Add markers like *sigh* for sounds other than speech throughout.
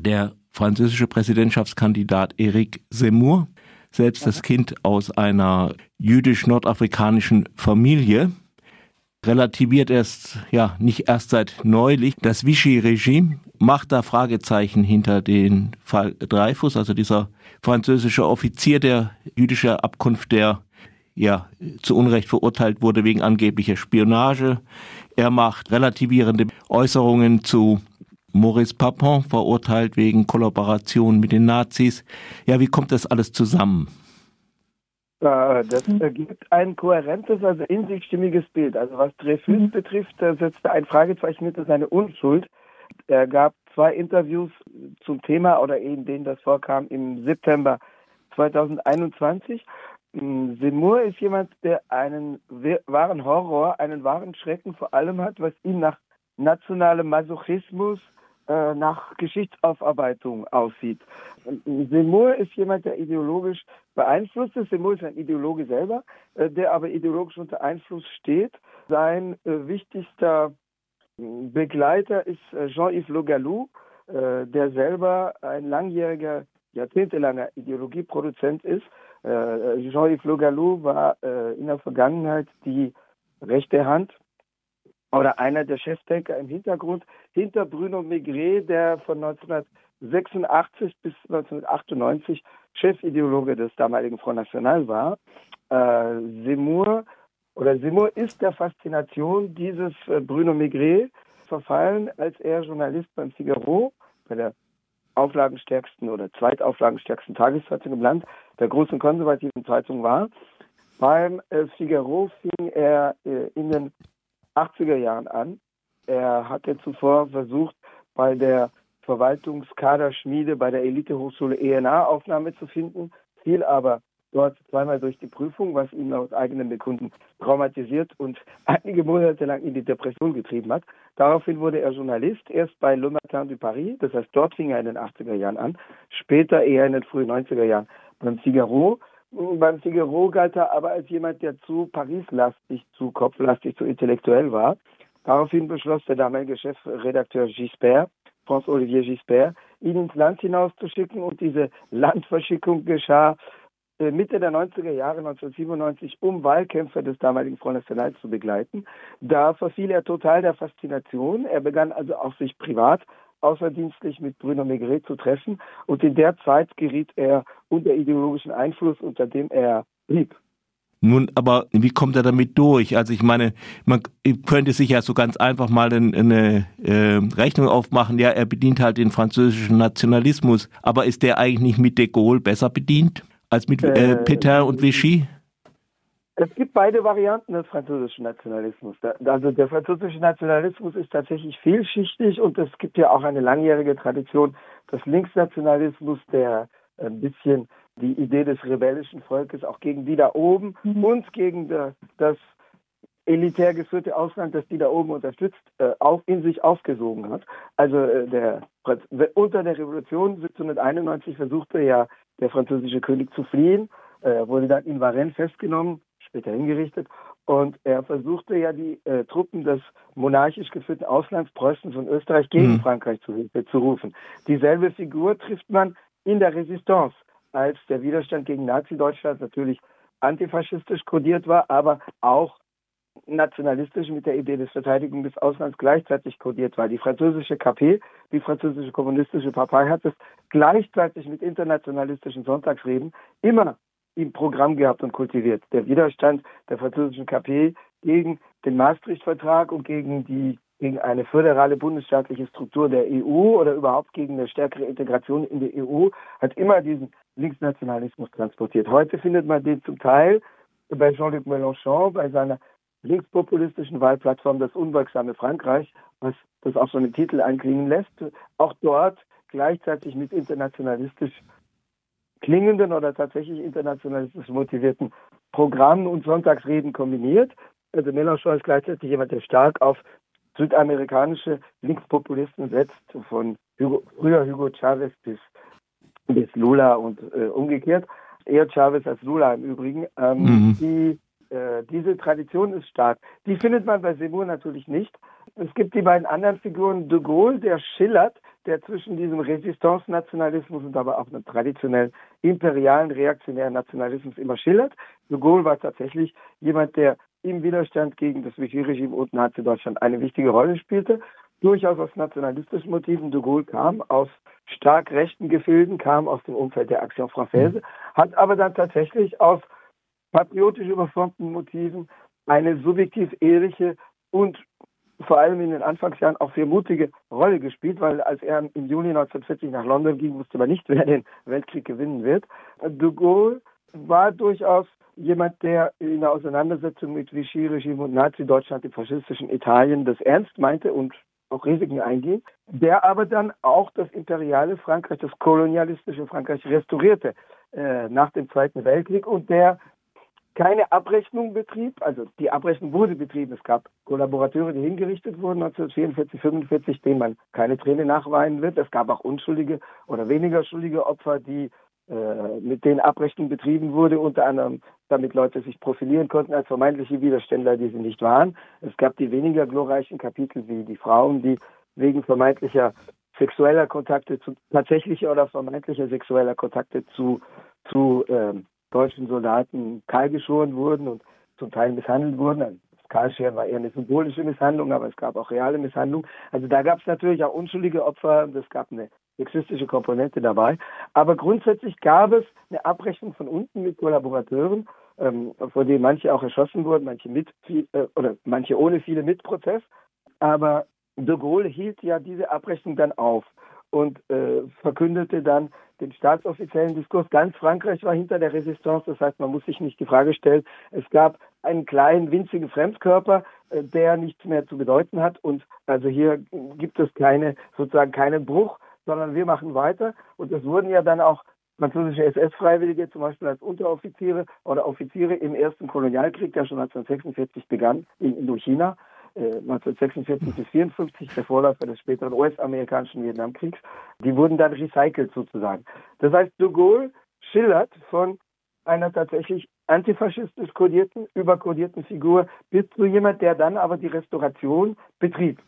der französische Präsidentschaftskandidat Eric Zemmour, selbst das Kind aus einer jüdisch-nordafrikanischen Familie, relativiert erst, ja, nicht erst seit neulich. Das Vichy-Regime, macht da Fragezeichen hinter den Fall Dreyfus, also dieser französische Offizier der jüdischer Abkunft, der ja zu Unrecht verurteilt wurde wegen angeblicher Spionage. Er macht relativierende Äußerungen zu Maurice Papon, verurteilt wegen Kollaboration mit den Nazis. Ja, wie kommt das alles zusammen? Das ergibt ein kohärentes, also in sich stimmiges Bild. Also was Dreyfus mhm. betrifft, setzt er ein Fragezeichen hinter seine Unschuld. Er gab zwei Interviews zum Thema oder in denen das vorkam im September 2021. Seymour ist jemand, der einen wahren Horror, einen wahren Schrecken vor allem hat, was ihn nach nationalem Masochismus, äh, nach Geschichtsaufarbeitung aussieht. Seymour ist jemand, der ideologisch beeinflusst ist. Seymour ist ein Ideologe selber, äh, der aber ideologisch unter Einfluss steht. Sein äh, wichtigster Begleiter ist Jean-Yves Le Gallou, der selber ein langjähriger, jahrzehntelanger Ideologieproduzent ist. Jean-Yves Le Gallou war in der Vergangenheit die rechte Hand oder einer der Chefdenker im Hintergrund hinter Bruno Maigret, der von 1986 bis 1998 Chefideologe des damaligen Front National war. Äh, Seymour oder Seymour ist der Faszination dieses äh, Bruno Maigret verfallen, als er Journalist beim Figaro, bei der auflagenstärksten oder zweitauflagenstärksten Tageszeitung im Land, der großen konservativen Zeitung war. Beim äh, Figaro fing er äh, in den 80er Jahren an. Er hatte zuvor versucht, bei der Verwaltungskaderschmiede bei der Elitehochschule ENA Aufnahme zu finden, fiel aber dort zweimal durch die Prüfung, was ihn aus eigenem Bekunden traumatisiert und *laughs* einige Monate lang in die Depression getrieben hat. Daraufhin wurde er Journalist, erst bei Le Matin du Paris, das heißt dort fing er in den 80er Jahren an, später eher in den frühen 90er Jahren beim Figaro. Beim Figaro galt er aber als jemand, der zu Paris-lastig, zu kopflastig, zu intellektuell war. Daraufhin beschloss der damalige Chefredakteur Gisbert, François-Olivier Gisbert, ihn ins Land hinauszuschicken und diese Landverschickung geschah äh, Mitte der 90er Jahre 1997, um Wahlkämpfer des damaligen Front National zu begleiten. Da verfiel er total der Faszination. Er begann also auch sich privat außerdienstlich mit Bruno Maigret zu treffen und in der Zeit geriet er unter ideologischen Einfluss, unter dem er blieb. Nun, aber wie kommt er damit durch? Also ich meine, man könnte sich ja so ganz einfach mal eine, eine äh, Rechnung aufmachen. Ja, er bedient halt den französischen Nationalismus, aber ist der eigentlich nicht mit de Gaulle besser bedient als mit äh, äh Pétain und Vichy? Es gibt beide Varianten des französischen Nationalismus. Also der französische Nationalismus ist tatsächlich vielschichtig und es gibt ja auch eine langjährige Tradition des Linksnationalismus, der ein bisschen die Idee des rebellischen Volkes auch gegen die da oben mhm. und gegen das, elitär geführte Ausland, das die da oben unterstützt, äh, auch in sich aufgesogen hat. Also äh, der unter der Revolution 1791 versuchte ja der französische König zu fliehen, äh, wurde dann in Varennes festgenommen, später hingerichtet. Und er versuchte ja die äh, Truppen des monarchisch geführten Auslands Preußens und Österreich gegen mhm. Frankreich zu Hilfe zu rufen. Dieselbe Figur trifft man in der Resistance, als der Widerstand gegen Nazi-Deutschland natürlich antifaschistisch kodiert war, aber auch nationalistisch mit der Idee des Verteidigung des Auslands gleichzeitig kodiert war. Die französische KP, die französische kommunistische Partei hat es gleichzeitig mit internationalistischen Sonntagsreden immer im Programm gehabt und kultiviert. Der Widerstand der französischen KP gegen den Maastricht-Vertrag und gegen die gegen eine föderale bundesstaatliche Struktur der EU oder überhaupt gegen eine stärkere Integration in die EU hat immer diesen Linksnationalismus transportiert. Heute findet man den zum Teil bei Jean-Luc Mélenchon, bei seiner linkspopulistischen Wahlplattform Das unwirksame Frankreich, was das auch schon im Titel einklingen lässt, auch dort gleichzeitig mit internationalistisch klingenden oder tatsächlich internationalistisch motivierten Programmen und Sonntagsreden kombiniert. Also Mélenchon ist gleichzeitig jemand, der stark auf südamerikanische Linkspopulisten setzt, von Hugo, früher Hugo Chavez bis, bis Lula und äh, umgekehrt. Eher Chavez als Lula im Übrigen. Ähm, mhm. die, äh, diese Tradition ist stark. Die findet man bei Seymour natürlich nicht. Es gibt die beiden anderen Figuren, de Gaulle, der schillert der zwischen diesem Resistance-Nationalismus und aber auch einem traditionellen imperialen reaktionären Nationalismus immer schillert. De Gaulle war tatsächlich jemand, der im Widerstand gegen das Vichy-Regime und Nazi-Deutschland eine wichtige Rolle spielte. Durchaus aus nationalistischen Motiven. De Gaulle kam aus stark rechten Gefilden, kam aus dem Umfeld der Action Française, hat aber dann tatsächlich aus patriotisch überformten Motiven eine subjektiv ehrliche und vor allem in den Anfangsjahren auch sehr mutige Rolle gespielt, weil als er im Juni 1940 nach London ging, wusste man nicht, *laughs* wer den Weltkrieg gewinnen wird. De Gaulle war durchaus jemand, der in der Auseinandersetzung mit Vichy-Regime und Nazi-Deutschland im faschistischen Italien das ernst meinte und auch Risiken einging, der aber dann auch das imperiale Frankreich, das kolonialistische Frankreich restaurierte äh, nach dem Zweiten Weltkrieg und der keine Abrechnung betrieb. Also die Abrechnung wurde betrieben. Es gab Kollaborateure, die hingerichtet wurden 1944, 45, denen man keine Träne nachweinen wird. Es gab auch unschuldige oder weniger schuldige Opfer, die äh, mit denen Abrechnung betrieben wurde, unter anderem damit Leute sich profilieren konnten als vermeintliche Widerständler, die sie nicht waren. Es gab die weniger glorreichen Kapitel wie die Frauen, die wegen vermeintlicher sexueller Kontakte zu tatsächlicher oder vermeintlicher sexueller Kontakte zu zu ähm, deutschen Soldaten kahlgeschoren wurden und zum Teil misshandelt wurden. Also das Kahlscheren war eher eine symbolische Misshandlung, aber es gab auch reale Misshandlung. Also da gab es natürlich auch unschuldige Opfer. Es gab eine sexistische Komponente dabei. Aber grundsätzlich gab es eine Abrechnung von unten mit Kollaborateuren, ähm, vor denen manche auch erschossen wurden, manche mit viel, äh, oder manche ohne viele mit Prozess. Aber de Gaulle hielt ja diese Abrechnung dann auf und äh, verkündete dann den staatsoffiziellen Diskurs. Ganz Frankreich war hinter der Resistance, das heißt, man muss sich nicht die Frage stellen, es gab einen kleinen, winzigen Fremdkörper, äh, der nichts mehr zu bedeuten hat. Und also hier gibt es keine, sozusagen keinen Bruch, sondern wir machen weiter. Und es wurden ja dann auch französische SS-Freiwillige zum Beispiel als Unteroffiziere oder Offiziere im ersten Kolonialkrieg, der schon 1946 begann in Indochina, 1946 äh, bis 54, der Vorläufer des späteren US-amerikanischen Vietnamkriegs, die wurden dann recycelt sozusagen. Das heißt, de Gaulle schillert von einer tatsächlich antifaschistisch kodierten, überkodierten Figur bis zu jemand, der dann aber die Restauration betrieb.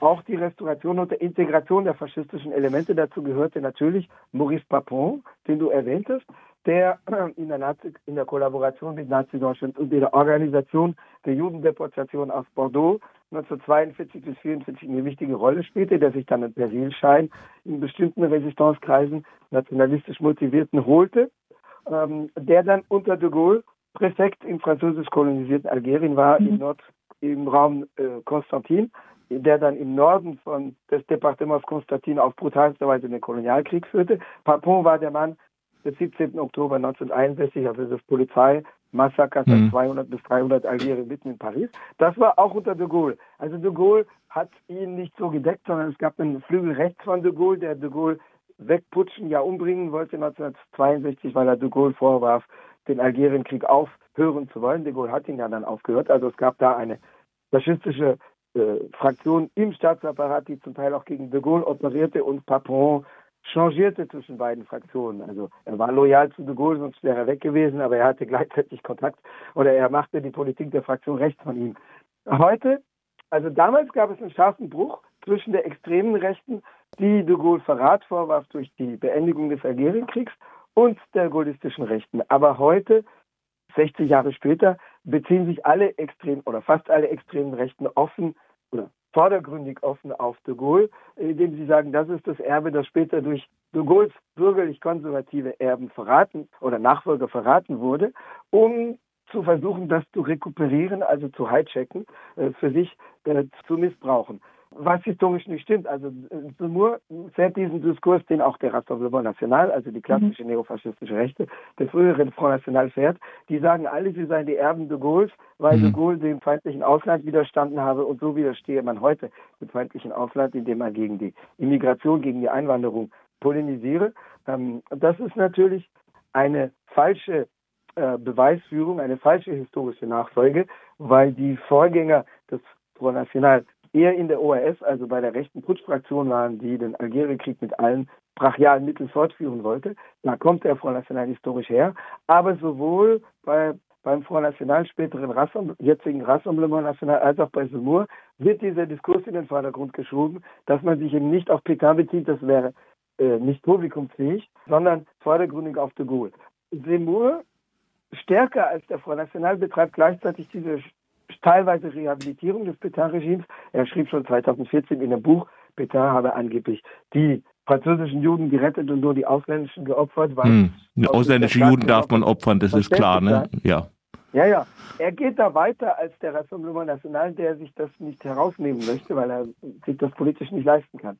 Auch die Restauration und der Integration der faschistischen Elemente dazu gehörte natürlich Maurice Papon, den du erwähntest, der in der, Nazi, in der Kollaboration mit Nazi-Deutschland und in der Organisation der Judendeportation aus Bordeaux 1942 bis 1944 eine wichtige Rolle spielte, der sich dann einen Persilschein in bestimmten Resistancekreisen nationalistisch motivierten holte, ähm, der dann unter de Gaulle Präfekt im französisch kolonisierten Algerien war, mhm. im, Nord, im Raum äh, Konstantin, der dann im Norden von des Departements Konstantin auf brutalste Weise den Kolonialkrieg führte. Papon war der Mann, des 17. Oktober 1961, also das Polizeimassaker mhm. 200 bis 300 Algier mitten in Paris. Das war auch unter de Gaulle. Also de Gaulle hat ihn nicht so gedeckt, sondern es gab einen Flügel rechts von de Gaulle, der de Gaulle wegputschen, ja umbringen wollte 1962, weil er de Gaulle vorwarf, den Algerienkrieg aufhören zu wollen. De Gaulle hat ihn ja dann aufgehört. Also es gab da eine faschistische äh, Fraktion im Staatsapparat, die zum Teil auch gegen de Gaulle operierte und Papon changierte zwischen beiden Fraktionen. Also er war loyal zu de Gaulle, sonst wäre er weg gewesen, aber er hatte *laughs* gleichzeitig Kontakt oder er machte die Politik der Fraktion rechts von ihm. Heute, also damals gab es einen scharfen Bruch zwischen der extremen Rechten, die de Gaulle Verrat vorwarf durch die Beendigung des Algerienkriegs und der gaullistischen Rechten. Aber heute, 60 Jahre später, beziehen sich alle extremen oder fast alle extremen Rechten offen vordergründig offen auf de Gaulle, indem sie sagen, das ist das Erbe, das später durch de Gaulles bürgerlich-konservative Erben verraten oder Nachfolger verraten wurde, um zu versuchen, das zu rekuperieren, also zu hijacken, äh, für sich äh, zu missbrauchen was historisch nicht stimmt. Also Sumur fährt diesen Diskurs, den auch der Rassemblement National, also die klassische mhm. neofaschistische Rechte, der früheren Front National fährt, die sagen alle, sie seien die Erben de Gaulles, weil mhm. de Gaulle dem feindlichen Ausland widerstanden habe und so widerstehe man heute dem feindlichen Ausland, indem man gegen die Immigration, gegen die Einwanderung polemisiere. Ähm, das ist natürlich eine falsche äh, Beweisführung, eine falsche historische Nachfolge, weil die Vorgänger des Front National eher in der ORS, also bei der rechten Putschfraktion waren, die den Algerienkrieg mit allen brachialen Mitteln fortführen wollte. Da kommt der Front National historisch her. Aber sowohl bei beim Front National, späteren Rassemblement, jetzigen Rassemblement National, als auch bei Semur, wird dieser Diskurs in den Vordergrund geschoben, dass man sich eben nicht auf Petain bezieht, das wäre äh, nicht publikumsfähig, sondern vordergründig auf de Gaulle. Semur, stärker als der Front National, betreibt gleichzeitig diese teilweise Rehabilitierung des Petain-Regimes. Er schrieb schon 2014 in einem Buch, Petain habe angeblich die französischen Juden gerettet und nur die ausländischen geopfert. Weil hm. Die ausländischen Juden darf man opfern, das ist klar, ne? Ja. Ja, ja. Er geht da weiter als der Rassemblement National, der sich das nicht herausnehmen möchte, weil er sich das politisch nicht leisten kann.